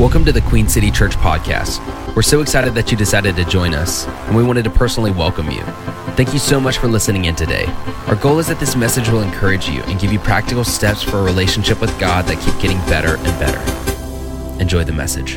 Welcome to the Queen City Church podcast. We're so excited that you decided to join us, and we wanted to personally welcome you. Thank you so much for listening in today. Our goal is that this message will encourage you and give you practical steps for a relationship with God that keep getting better and better. Enjoy the message.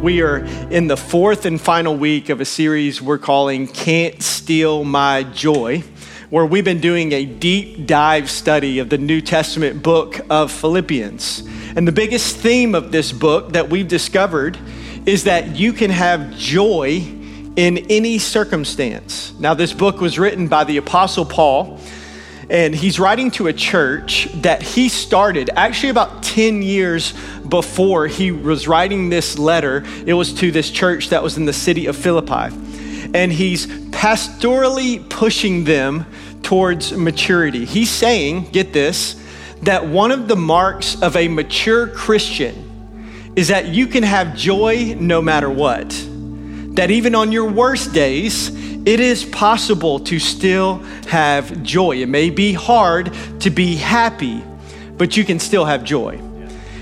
We are in the fourth and final week of a series we're calling Can't Steal My Joy, where we've been doing a deep dive study of the New Testament book of Philippians. And the biggest theme of this book that we've discovered is that you can have joy in any circumstance. Now, this book was written by the Apostle Paul, and he's writing to a church that he started actually about 10 years before he was writing this letter. It was to this church that was in the city of Philippi. And he's pastorally pushing them towards maturity. He's saying, get this, that one of the marks of a mature Christian is that you can have joy no matter what. That even on your worst days, it is possible to still have joy. It may be hard to be happy, but you can still have joy.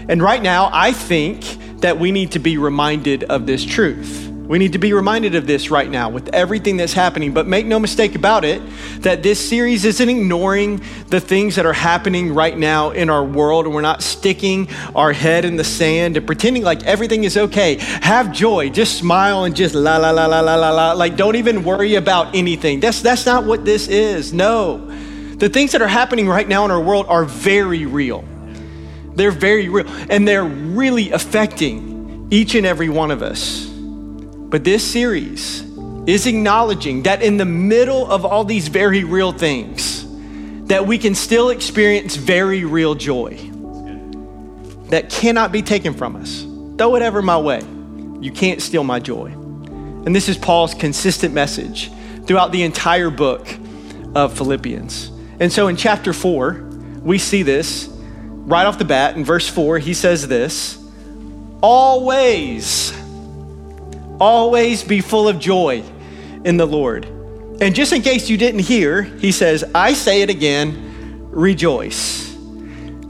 And right now, I think that we need to be reminded of this truth. We need to be reminded of this right now with everything that's happening. But make no mistake about it that this series isn't ignoring the things that are happening right now in our world. And we're not sticking our head in the sand and pretending like everything is okay. Have joy. Just smile and just la, la, la, la, la, la, la. Like, don't even worry about anything. That's, that's not what this is. No. The things that are happening right now in our world are very real. They're very real. And they're really affecting each and every one of us. But this series is acknowledging that in the middle of all these very real things, that we can still experience very real joy that cannot be taken from us. Throw it ever my way. You can't steal my joy. And this is Paul's consistent message throughout the entire book of Philippians. And so in chapter 4, we see this right off the bat. In verse 4, he says this Always Always be full of joy in the Lord. And just in case you didn't hear, he says, I say it again, rejoice.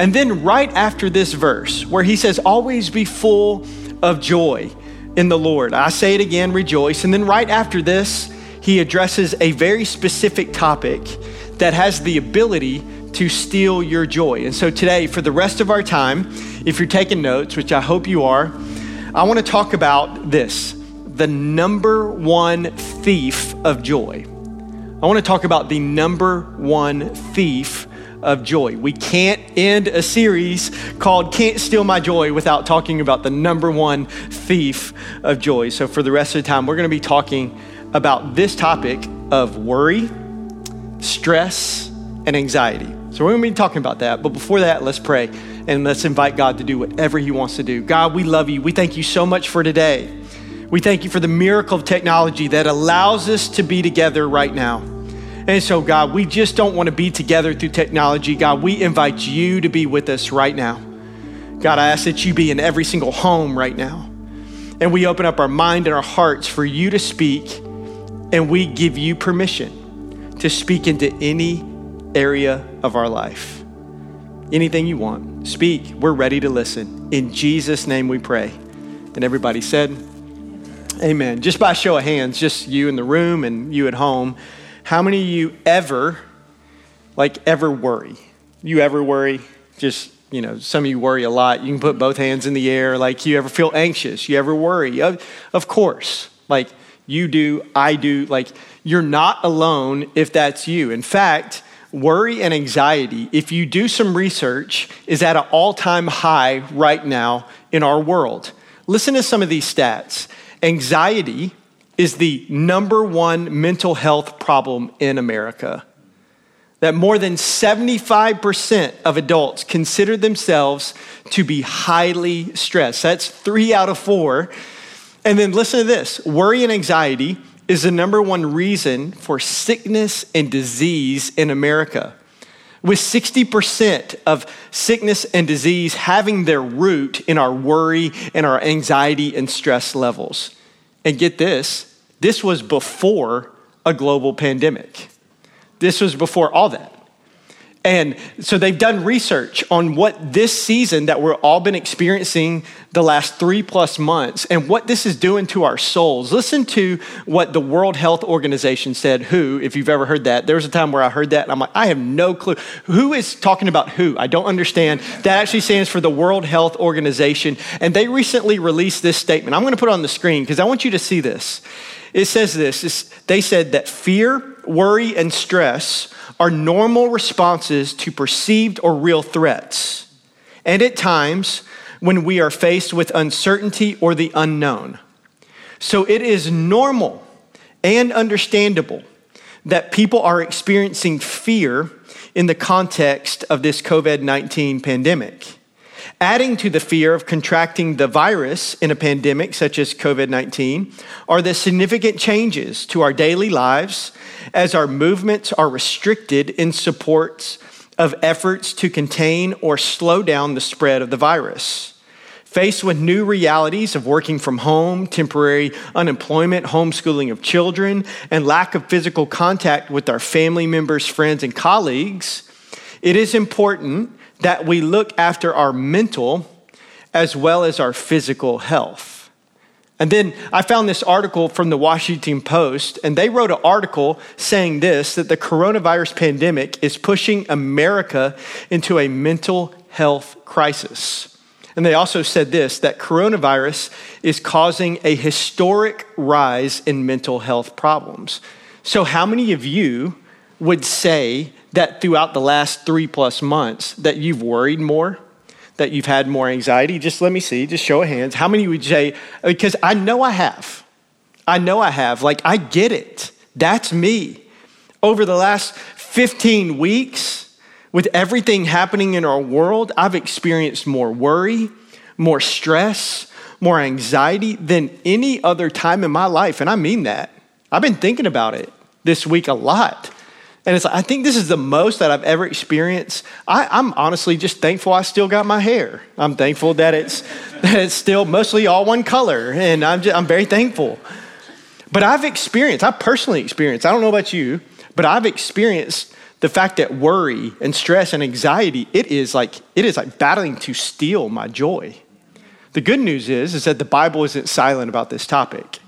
And then right after this verse, where he says, always be full of joy in the Lord. I say it again, rejoice. And then right after this, he addresses a very specific topic that has the ability to steal your joy. And so today, for the rest of our time, if you're taking notes, which I hope you are, I want to talk about this the number one thief of joy. I want to talk about the number one thief of joy. We can't end a series called Can't Steal My Joy without talking about the number one thief of joy. So, for the rest of the time, we're going to be talking about this topic of worry, stress, and anxiety. So, we're going to be talking about that. But before that, let's pray and let's invite God to do whatever He wants to do. God, we love you. We thank you so much for today. We thank you for the miracle of technology that allows us to be together right now. And so, God, we just don't want to be together through technology. God, we invite you to be with us right now. God, I ask that you be in every single home right now. And we open up our mind and our hearts for you to speak, and we give you permission to speak into any area of our life. Anything you want, speak. We're ready to listen. In Jesus' name we pray. And everybody said, Amen. Just by show of hands, just you in the room and you at home, how many of you ever, like, ever worry? You ever worry? Just, you know, some of you worry a lot. You can put both hands in the air. Like, you ever feel anxious? You ever worry? Of, of course. Like, you do, I do. Like, you're not alone if that's you. In fact, worry and anxiety, if you do some research, is at an all time high right now in our world. Listen to some of these stats. Anxiety is the number one mental health problem in America. That more than 75% of adults consider themselves to be highly stressed. That's three out of four. And then listen to this worry and anxiety is the number one reason for sickness and disease in America. With 60% of sickness and disease having their root in our worry and our anxiety and stress levels. And get this, this was before a global pandemic. This was before all that. And so they've done research on what this season that we've all been experiencing the last three plus months and what this is doing to our souls. Listen to what the World Health Organization said, WHO, if you've ever heard that. There was a time where I heard that and I'm like, I have no clue. Who is talking about who? I don't understand. That actually stands for the World Health Organization. And they recently released this statement. I'm going to put it on the screen because I want you to see this. It says this they said that fear, worry, and stress are normal responses to perceived or real threats. And at times, when we are faced with uncertainty or the unknown. So it is normal and understandable that people are experiencing fear in the context of this COVID 19 pandemic. Adding to the fear of contracting the virus in a pandemic such as COVID 19 are the significant changes to our daily lives as our movements are restricted in support of efforts to contain or slow down the spread of the virus. Faced with new realities of working from home, temporary unemployment, homeschooling of children, and lack of physical contact with our family members, friends, and colleagues, it is important that we look after our mental as well as our physical health. And then I found this article from the Washington Post, and they wrote an article saying this that the coronavirus pandemic is pushing America into a mental health crisis. And they also said this that coronavirus is causing a historic rise in mental health problems. So, how many of you would say that throughout the last three plus months that you've worried more, that you've had more anxiety? Just let me see, just show of hands. How many would say, because I know I have. I know I have. Like, I get it. That's me. Over the last 15 weeks, with everything happening in our world, I've experienced more worry, more stress, more anxiety than any other time in my life. And I mean that. I've been thinking about it this week a lot. And it's like, I think this is the most that I've ever experienced. I, am honestly just thankful I still got my hair. I'm thankful that it's, that it's still mostly all one color. And I'm, just, I'm very thankful. But I've experienced, I personally experienced, I don't know about you, but I've experienced the fact that worry and stress and anxiety, it is like, it is like battling to steal my joy. The good news is, is that the Bible isn't silent about this topic.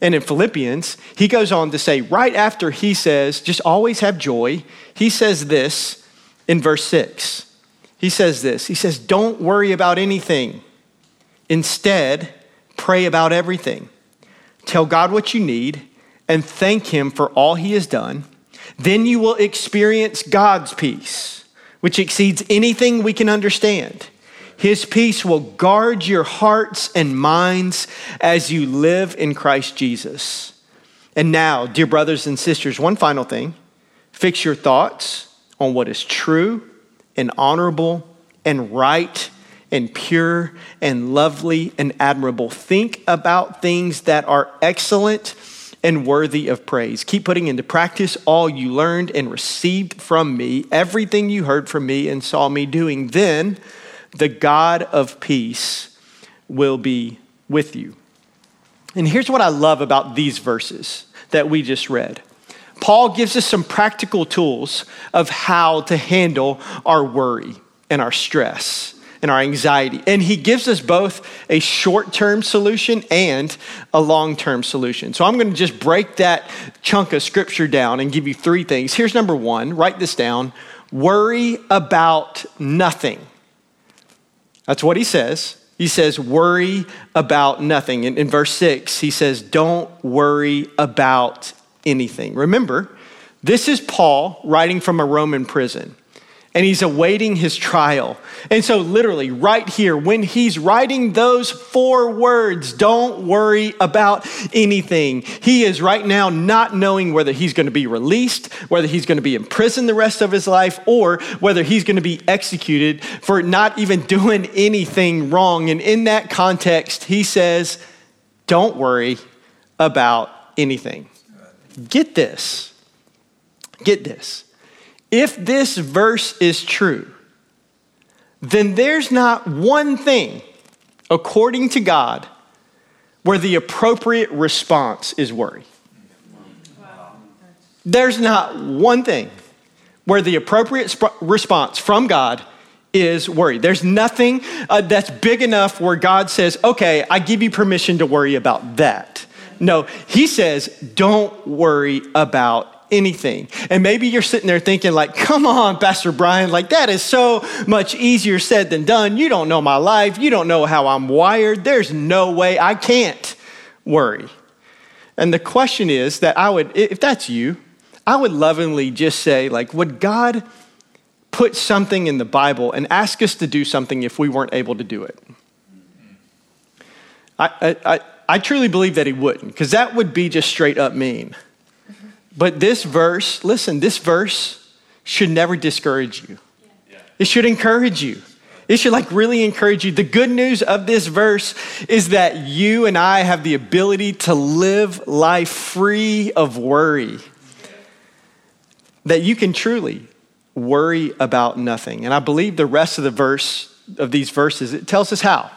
And in Philippians, he goes on to say, right after he says, just always have joy, he says this in verse 6. He says this He says, don't worry about anything. Instead, pray about everything. Tell God what you need and thank Him for all He has done. Then you will experience God's peace, which exceeds anything we can understand. His peace will guard your hearts and minds as you live in Christ Jesus. And now, dear brothers and sisters, one final thing fix your thoughts on what is true and honorable and right and pure and lovely and admirable. Think about things that are excellent and worthy of praise. Keep putting into practice all you learned and received from me, everything you heard from me and saw me doing. Then, the God of peace will be with you. And here's what I love about these verses that we just read. Paul gives us some practical tools of how to handle our worry and our stress and our anxiety. And he gives us both a short term solution and a long term solution. So I'm going to just break that chunk of scripture down and give you three things. Here's number one write this down worry about nothing. That's what he says. He says, worry about nothing. In, in verse six, he says, don't worry about anything. Remember, this is Paul writing from a Roman prison and he's awaiting his trial. And so, literally, right here, when he's writing those four words, don't worry about anything, he is right now not knowing whether he's going to be released, whether he's going to be in prison the rest of his life, or whether he's going to be executed for not even doing anything wrong. And in that context, he says, don't worry about anything. Get this. Get this if this verse is true, then there's not one thing, according to God, where the appropriate response is worry. There's not one thing where the appropriate sp- response from God is worry. There's nothing uh, that's big enough where God says, okay, I give you permission to worry about that. No, He says, don't worry about anything. And maybe you're sitting there thinking, like, come on, Pastor Brian, like that is so much easier said than done. You don't know my life. You don't know how I'm wired. There's no way I can't worry. And the question is that I would, if that's you, I would lovingly just say, like, would God put something in the Bible and ask us to do something if we weren't able to do it? I, I, I truly believe that he wouldn't, because that would be just straight up mean. But this verse, listen, this verse should never discourage you. It should encourage you. It should like really encourage you. The good news of this verse is that you and I have the ability to live life free of worry. That you can truly worry about nothing. And I believe the rest of the verse of these verses it tells us how.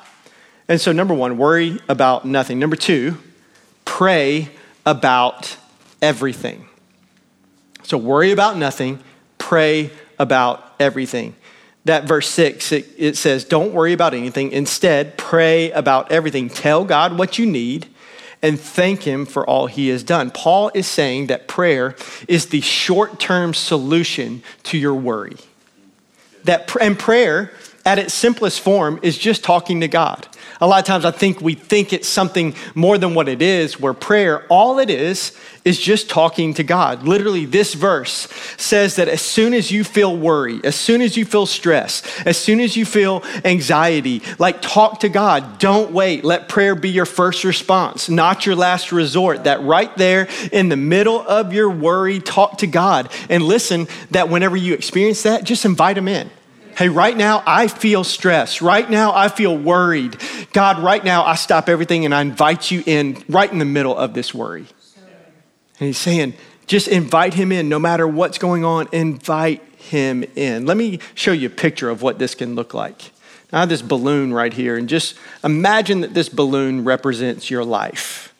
And so number 1, worry about nothing. Number 2, pray about everything. So worry about nothing, pray about everything. That verse 6 it, it, says don't worry about anything. Instead pray about everything. Tell god what you need and thank him for all he has done. Paul is saying that prayer is the short-term solution to your worry. That and prayer at its simplest form is just talking to god a lot of times I think we think it's something more than what it is, where prayer, all it is, is just talking to God. Literally, this verse says that as soon as you feel worry, as soon as you feel stress, as soon as you feel anxiety, like talk to God. Don't wait. Let prayer be your first response, not your last resort. That right there in the middle of your worry, talk to God. And listen, that whenever you experience that, just invite Him in. Hey, right now I feel stressed. Right now I feel worried. God, right now I stop everything and I invite you in right in the middle of this worry. And he's saying, just invite him in no matter what's going on, invite him in. Let me show you a picture of what this can look like. I have this balloon right here, and just imagine that this balloon represents your life,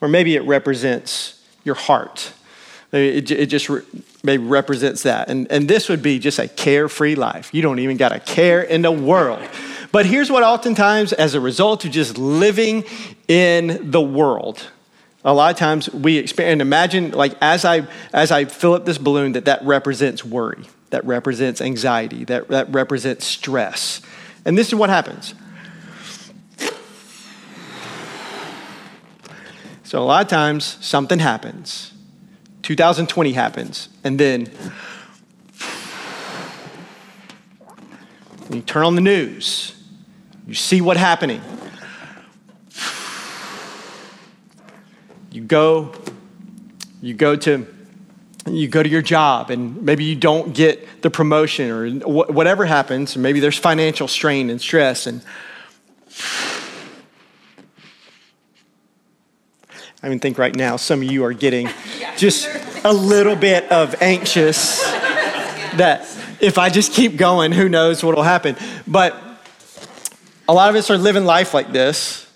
or maybe it represents your heart. It, it just maybe represents that. And, and this would be just a carefree life. You don't even got a care in the world. But here's what oftentimes, as a result of just living in the world, a lot of times we experience, and imagine like as I, as I fill up this balloon, that that represents worry, that represents anxiety, that, that represents stress. And this is what happens. So a lot of times something happens 2020 happens, and then you turn on the news, you see what's happening. You go, you go to you go to your job and maybe you don't get the promotion or whatever happens and maybe there's financial strain and stress and I mean, think right now, some of you are getting just a little bit of anxious that if I just keep going, who knows what will happen. But a lot of us are living life like this,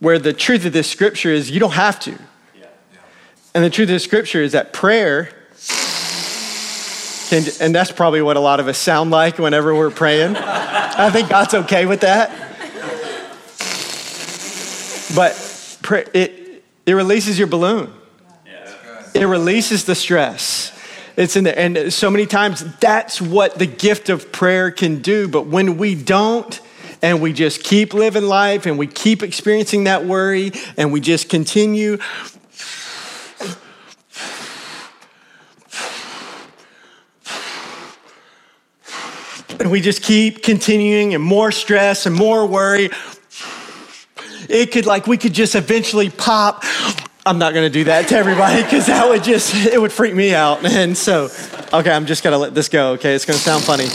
where the truth of this scripture is you don't have to. And the truth of the scripture is that prayer, can, and that's probably what a lot of us sound like whenever we're praying. I think God's okay with that. But pray, it, it releases your balloon. It releases the stress. It's in there. And so many times that's what the gift of prayer can do. But when we don't, and we just keep living life and we keep experiencing that worry and we just continue and we just keep continuing and more stress and more worry it could like we could just eventually pop. I'm not going to do that to everybody because that would just it would freak me out. And so, okay, I'm just going to let this go. Okay, it's going to sound funny.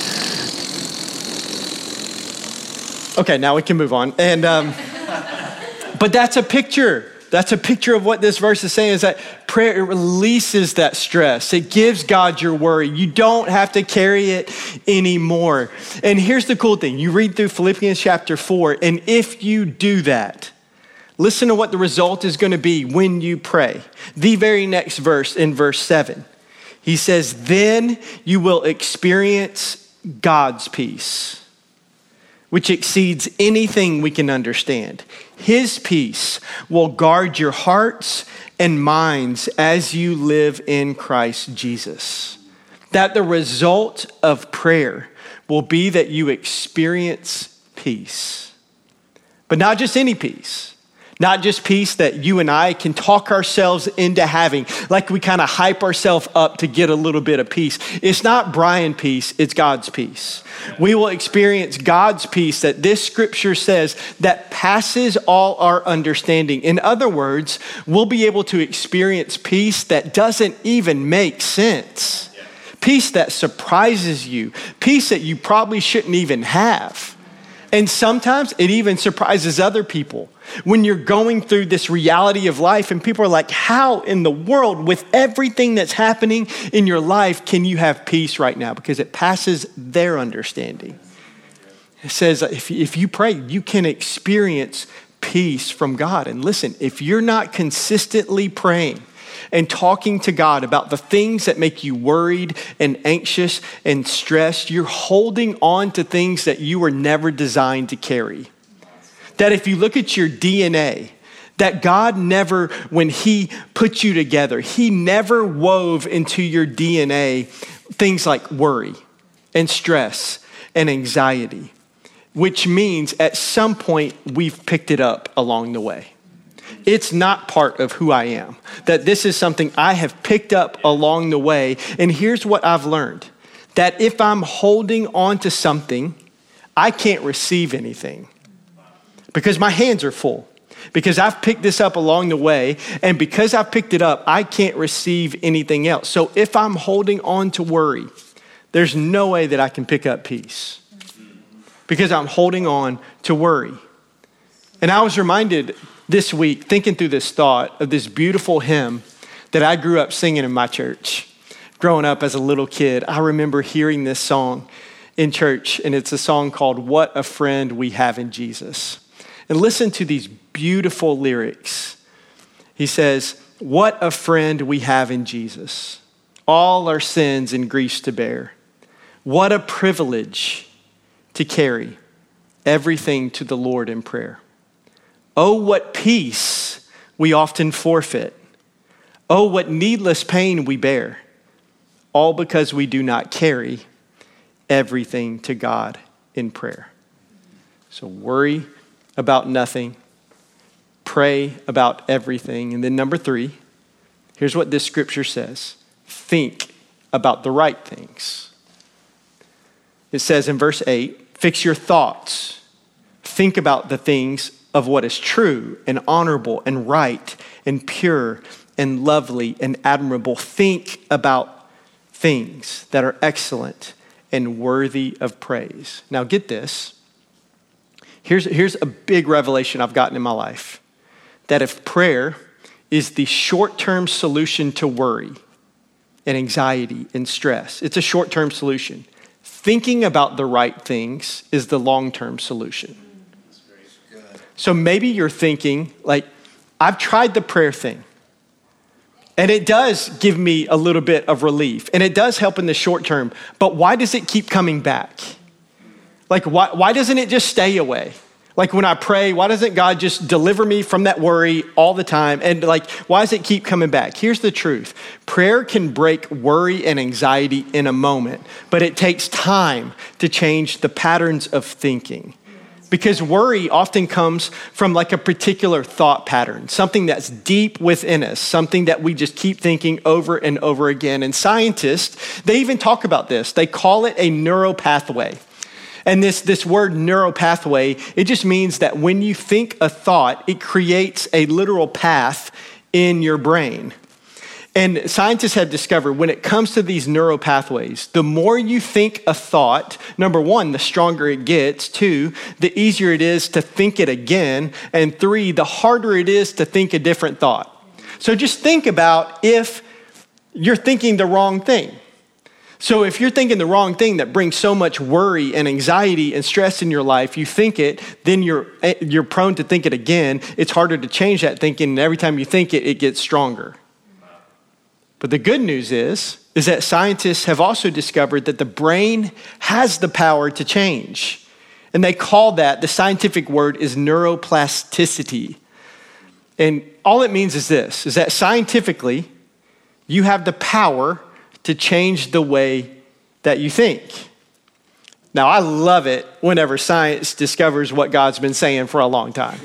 Okay, now we can move on. And um, but that's a picture. That's a picture of what this verse is saying is that prayer releases that stress. It gives God your worry. You don't have to carry it anymore. And here's the cool thing. You read through Philippians chapter 4 and if you do that, listen to what the result is going to be when you pray. The very next verse in verse 7. He says, then you will experience God's peace, which exceeds anything we can understand. His peace will guard your hearts and minds as you live in Christ Jesus. That the result of prayer will be that you experience peace. But not just any peace, not just peace that you and I can talk ourselves into having, like we kind of hype ourselves up to get a little bit of peace. It's not Brian peace, it's God's peace. We will experience God's peace that this scripture says that passes all our understanding. In other words, we'll be able to experience peace that doesn't even make sense. Peace that surprises you, peace that you probably shouldn't even have. And sometimes it even surprises other people when you're going through this reality of life and people are like, How in the world, with everything that's happening in your life, can you have peace right now? Because it passes their understanding. It says, if, if you pray, you can experience peace from God. And listen, if you're not consistently praying, and talking to God about the things that make you worried and anxious and stressed, you're holding on to things that you were never designed to carry. That if you look at your DNA, that God never, when He put you together, He never wove into your DNA things like worry and stress and anxiety, which means at some point we've picked it up along the way. It's not part of who I am, that this is something I have picked up along the way. And here's what I've learned that if I'm holding on to something, I can't receive anything because my hands are full. Because I've picked this up along the way, and because I've picked it up, I can't receive anything else. So if I'm holding on to worry, there's no way that I can pick up peace because I'm holding on to worry. And I was reminded this week, thinking through this thought of this beautiful hymn that I grew up singing in my church. Growing up as a little kid, I remember hearing this song in church, and it's a song called What a Friend We Have in Jesus. And listen to these beautiful lyrics. He says, What a friend we have in Jesus, all our sins and griefs to bear. What a privilege to carry everything to the Lord in prayer. Oh, what peace we often forfeit. Oh, what needless pain we bear, all because we do not carry everything to God in prayer. So worry about nothing, pray about everything. And then, number three, here's what this scripture says think about the right things. It says in verse 8, fix your thoughts, think about the things of what is true and honorable and right and pure and lovely and admirable. Think about things that are excellent and worthy of praise. Now, get this. Here's, here's a big revelation I've gotten in my life that if prayer is the short term solution to worry and anxiety and stress, it's a short term solution. Thinking about the right things is the long term solution. So maybe you're thinking, like, I've tried the prayer thing. And it does give me a little bit of relief. And it does help in the short term. But why does it keep coming back? Like, why, why doesn't it just stay away? Like, when I pray, why doesn't God just deliver me from that worry all the time? And, like, why does it keep coming back? Here's the truth prayer can break worry and anxiety in a moment, but it takes time to change the patterns of thinking. Because worry often comes from like a particular thought pattern, something that's deep within us, something that we just keep thinking over and over again. And scientists, they even talk about this. They call it a neuropathway. And this, this word neuropathway, it just means that when you think a thought, it creates a literal path in your brain. And scientists have discovered when it comes to these neural pathways, the more you think a thought, number one, the stronger it gets. Two, the easier it is to think it again. And three, the harder it is to think a different thought. So just think about if you're thinking the wrong thing. So if you're thinking the wrong thing that brings so much worry and anxiety and stress in your life, you think it, then you're, eh, you're prone to think it again. It's harder to change that thinking, and every time you think it, it gets stronger. But the good news is, is that scientists have also discovered that the brain has the power to change. And they call that, the scientific word is neuroplasticity. And all it means is this is that scientifically, you have the power to change the way that you think. Now, I love it whenever science discovers what God's been saying for a long time.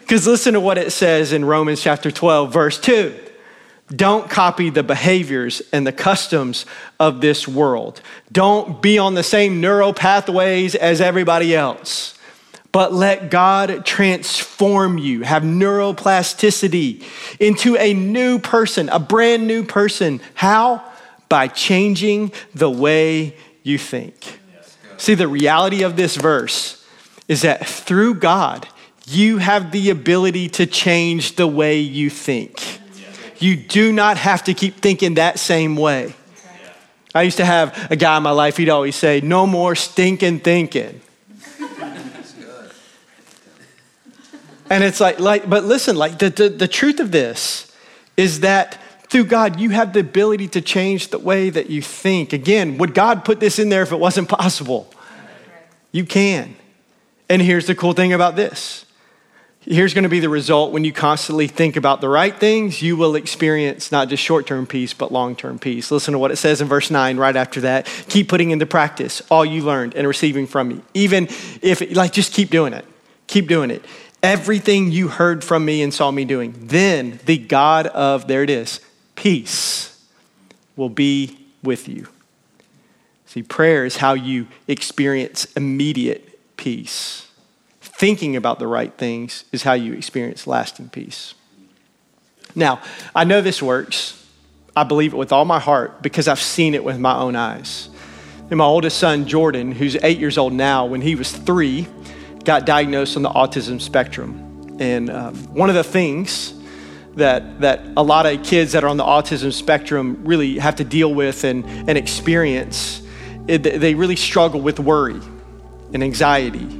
Because listen to what it says in Romans chapter 12, verse 2. Don't copy the behaviors and the customs of this world. Don't be on the same neural pathways as everybody else. But let God transform you, have neuroplasticity into a new person, a brand new person. How? By changing the way you think. See, the reality of this verse is that through God, you have the ability to change the way you think. You do not have to keep thinking that same way. I used to have a guy in my life, he'd always say, No more stinking thinking. and it's like, like, but listen, like the, the, the truth of this is that through God, you have the ability to change the way that you think. Again, would God put this in there if it wasn't possible? You can. And here's the cool thing about this Here's going to be the result when you constantly think about the right things, you will experience not just short term peace, but long term peace. Listen to what it says in verse 9 right after that. Keep putting into practice all you learned and receiving from me. Even if, like, just keep doing it. Keep doing it. Everything you heard from me and saw me doing, then the God of, there it is, peace will be with you. See, prayer is how you experience immediate peace thinking about the right things is how you experience lasting peace. Now, I know this works. I believe it with all my heart because I've seen it with my own eyes. And my oldest son, Jordan, who's eight years old now, when he was three, got diagnosed on the autism spectrum. And um, one of the things that, that a lot of kids that are on the autism spectrum really have to deal with and, and experience, it, they really struggle with worry and anxiety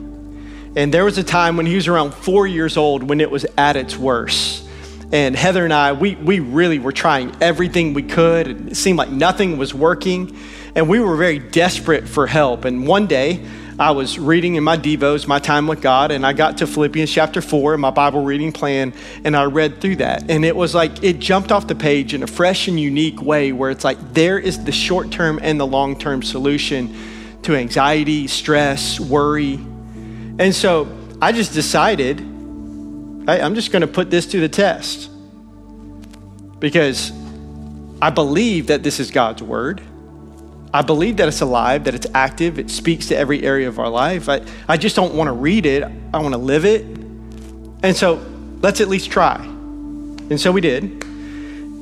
and there was a time when he was around four years old when it was at its worst. And Heather and I, we, we really were trying everything we could. And It seemed like nothing was working. And we were very desperate for help. And one day, I was reading in my Devos, my time with God, and I got to Philippians chapter 4 in my Bible reading plan, and I read through that. And it was like it jumped off the page in a fresh and unique way where it's like there is the short term and the long term solution to anxiety, stress, worry, and so I just decided I, I'm just going to put this to the test because I believe that this is God's word. I believe that it's alive, that it's active, it speaks to every area of our life. I, I just don't want to read it, I want to live it. And so let's at least try. And so we did.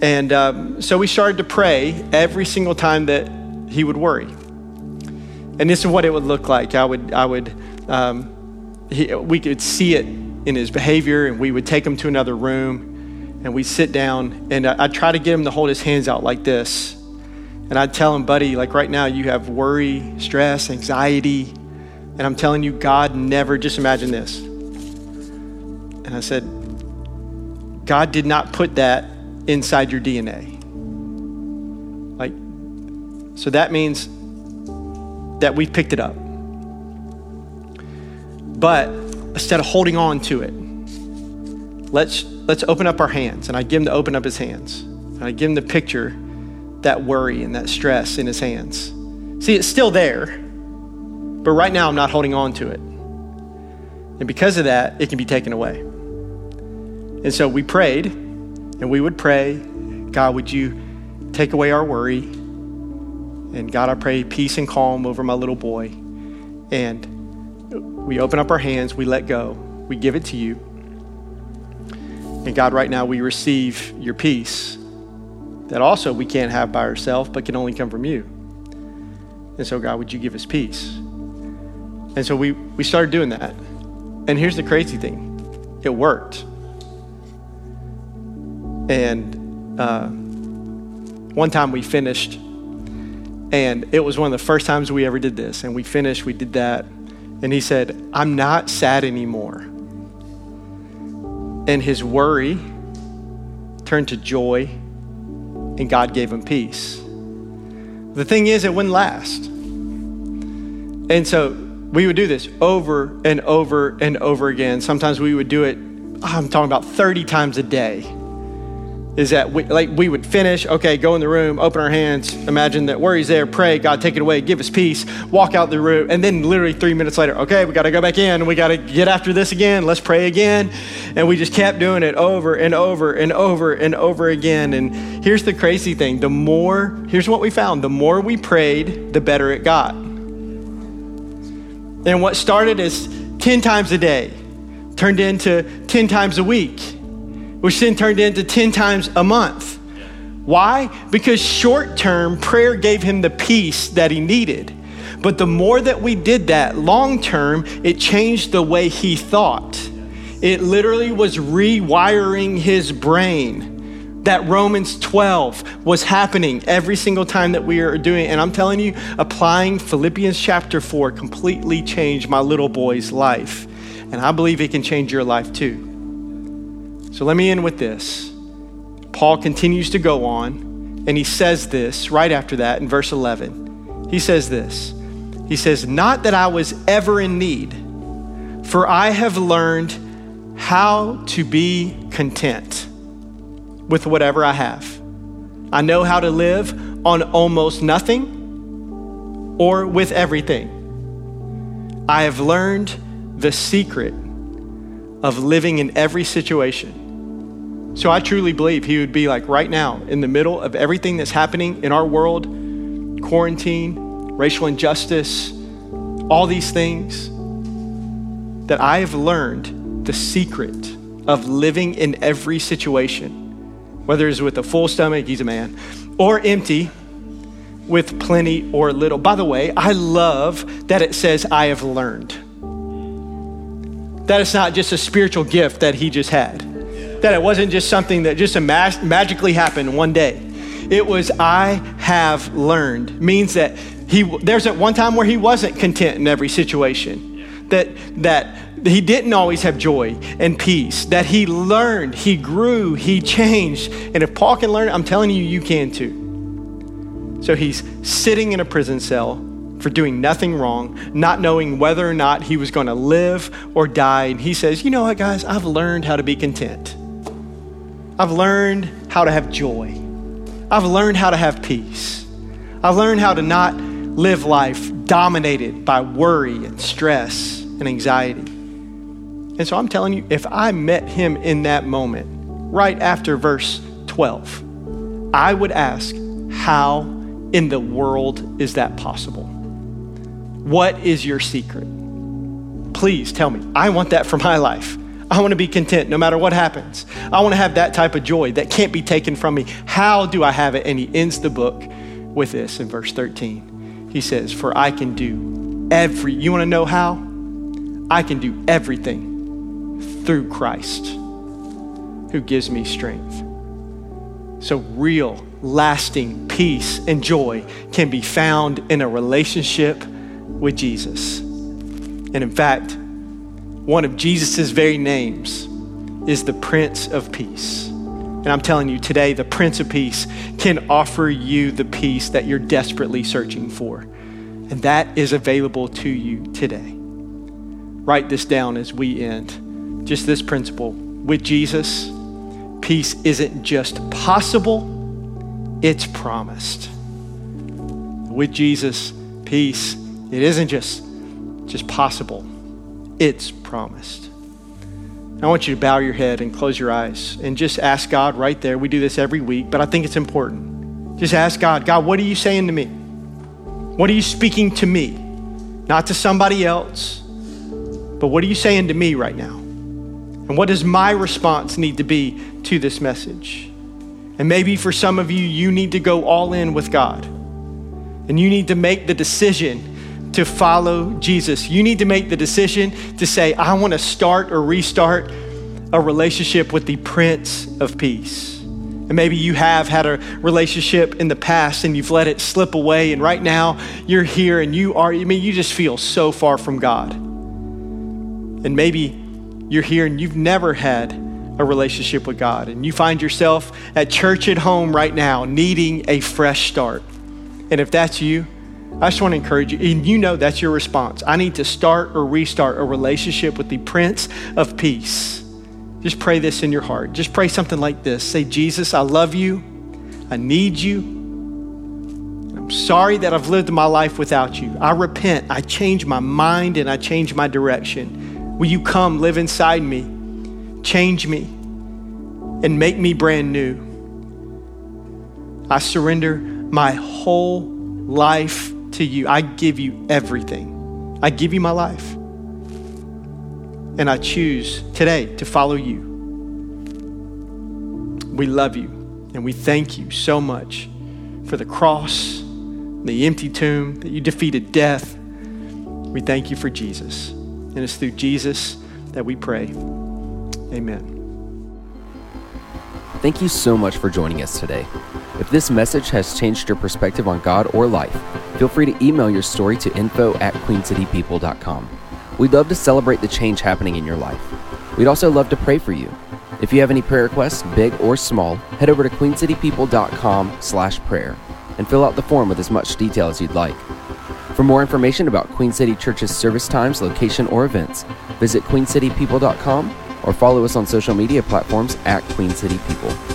And um, so we started to pray every single time that he would worry. And this is what it would look like. I would, I would um, he, we could see it in his behavior, and we would take him to another room, and we'd sit down, and I, I'd try to get him to hold his hands out like this. And I'd tell him, buddy, like right now, you have worry, stress, anxiety. And I'm telling you, God never, just imagine this. And I said, God did not put that inside your DNA. Like, so that means that we've picked it up. But instead of holding on to it, let's, let's open up our hands. And I give him to open up his hands. And I give him the picture, that worry and that stress in his hands. See, it's still there, but right now I'm not holding on to it. And because of that, it can be taken away. And so we prayed, and we would pray, God, would you take away our worry? And God, I pray peace and calm over my little boy. And we open up our hands, we let go, we give it to you. And God, right now we receive your peace that also we can't have by ourselves, but can only come from you. And so, God, would you give us peace? And so we, we started doing that. And here's the crazy thing it worked. And uh, one time we finished, and it was one of the first times we ever did this. And we finished, we did that. And he said, I'm not sad anymore. And his worry turned to joy, and God gave him peace. The thing is, it wouldn't last. And so we would do this over and over and over again. Sometimes we would do it, I'm talking about 30 times a day is that we, like we would finish okay go in the room open our hands imagine that where he's there pray god take it away give us peace walk out the room and then literally three minutes later okay we got to go back in we got to get after this again let's pray again and we just kept doing it over and over and over and over again and here's the crazy thing the more here's what we found the more we prayed the better it got. And what started as 10 times a day turned into 10 times a week which then turned into 10 times a month. Why? Because short term prayer gave him the peace that he needed. But the more that we did that, long term, it changed the way he thought. It literally was rewiring his brain. That Romans 12 was happening every single time that we are doing. And I'm telling you, applying Philippians chapter 4 completely changed my little boy's life. And I believe it can change your life too. So let me end with this. Paul continues to go on, and he says this right after that in verse 11. He says this He says, Not that I was ever in need, for I have learned how to be content with whatever I have. I know how to live on almost nothing or with everything. I have learned the secret of living in every situation so I truly believe he would be like right now, in the middle of everything that's happening in our world quarantine, racial injustice, all these things that I have learned the secret of living in every situation, whether it's with a full stomach, he's a man, or empty, with plenty or little. By the way, I love that it says, I have learned. That it's not just a spiritual gift that he just had that it wasn't just something that just magically happened one day. It was, I have learned, means that he, there's at one time where he wasn't content in every situation. That, that he didn't always have joy and peace, that he learned, he grew, he changed. And if Paul can learn I'm telling you, you can too. So he's sitting in a prison cell for doing nothing wrong, not knowing whether or not he was going to live or die. And he says, You know what, guys? I've learned how to be content. I've learned how to have joy. I've learned how to have peace. I've learned how to not live life dominated by worry and stress and anxiety. And so I'm telling you, if I met him in that moment, right after verse 12, I would ask, How in the world is that possible? What is your secret? Please tell me. I want that for my life. I want to be content no matter what happens. I want to have that type of joy that can't be taken from me. How do I have it? And he ends the book with this in verse 13. He says, For I can do every, you want to know how? I can do everything through Christ who gives me strength. So, real, lasting peace and joy can be found in a relationship with Jesus. And in fact, one of Jesus' very names is the Prince of Peace. And I'm telling you today, the Prince of Peace can offer you the peace that you're desperately searching for. And that is available to you today. Write this down as we end. Just this principle with Jesus, peace isn't just possible, it's promised. With Jesus, peace, it isn't just, just possible, it's promised. I want you to bow your head and close your eyes and just ask God right there. We do this every week, but I think it's important. Just ask God, God, what are you saying to me? What are you speaking to me? Not to somebody else, but what are you saying to me right now? And what does my response need to be to this message? And maybe for some of you, you need to go all in with God. And you need to make the decision to follow Jesus. You need to make the decision to say, I want to start or restart a relationship with the Prince of Peace. And maybe you have had a relationship in the past and you've let it slip away, and right now you're here and you are, I mean, you just feel so far from God. And maybe you're here and you've never had a relationship with God, and you find yourself at church at home right now needing a fresh start. And if that's you, I just want to encourage you, and you know that's your response. I need to start or restart a relationship with the Prince of Peace. Just pray this in your heart. Just pray something like this Say, Jesus, I love you. I need you. I'm sorry that I've lived my life without you. I repent. I change my mind and I change my direction. Will you come live inside me, change me, and make me brand new? I surrender my whole life to you. I give you everything. I give you my life. And I choose today to follow you. We love you and we thank you so much for the cross, the empty tomb, that you defeated death. We thank you for Jesus. And it's through Jesus that we pray. Amen. Thank you so much for joining us today. If this message has changed your perspective on God or life, feel free to email your story to info at queencitypeople.com. We'd love to celebrate the change happening in your life. We'd also love to pray for you. If you have any prayer requests, big or small, head over to queencitypeople.com slash prayer and fill out the form with as much detail as you'd like. For more information about Queen City Church's service times, location, or events, visit queencitypeople.com or follow us on social media platforms at Queen City People.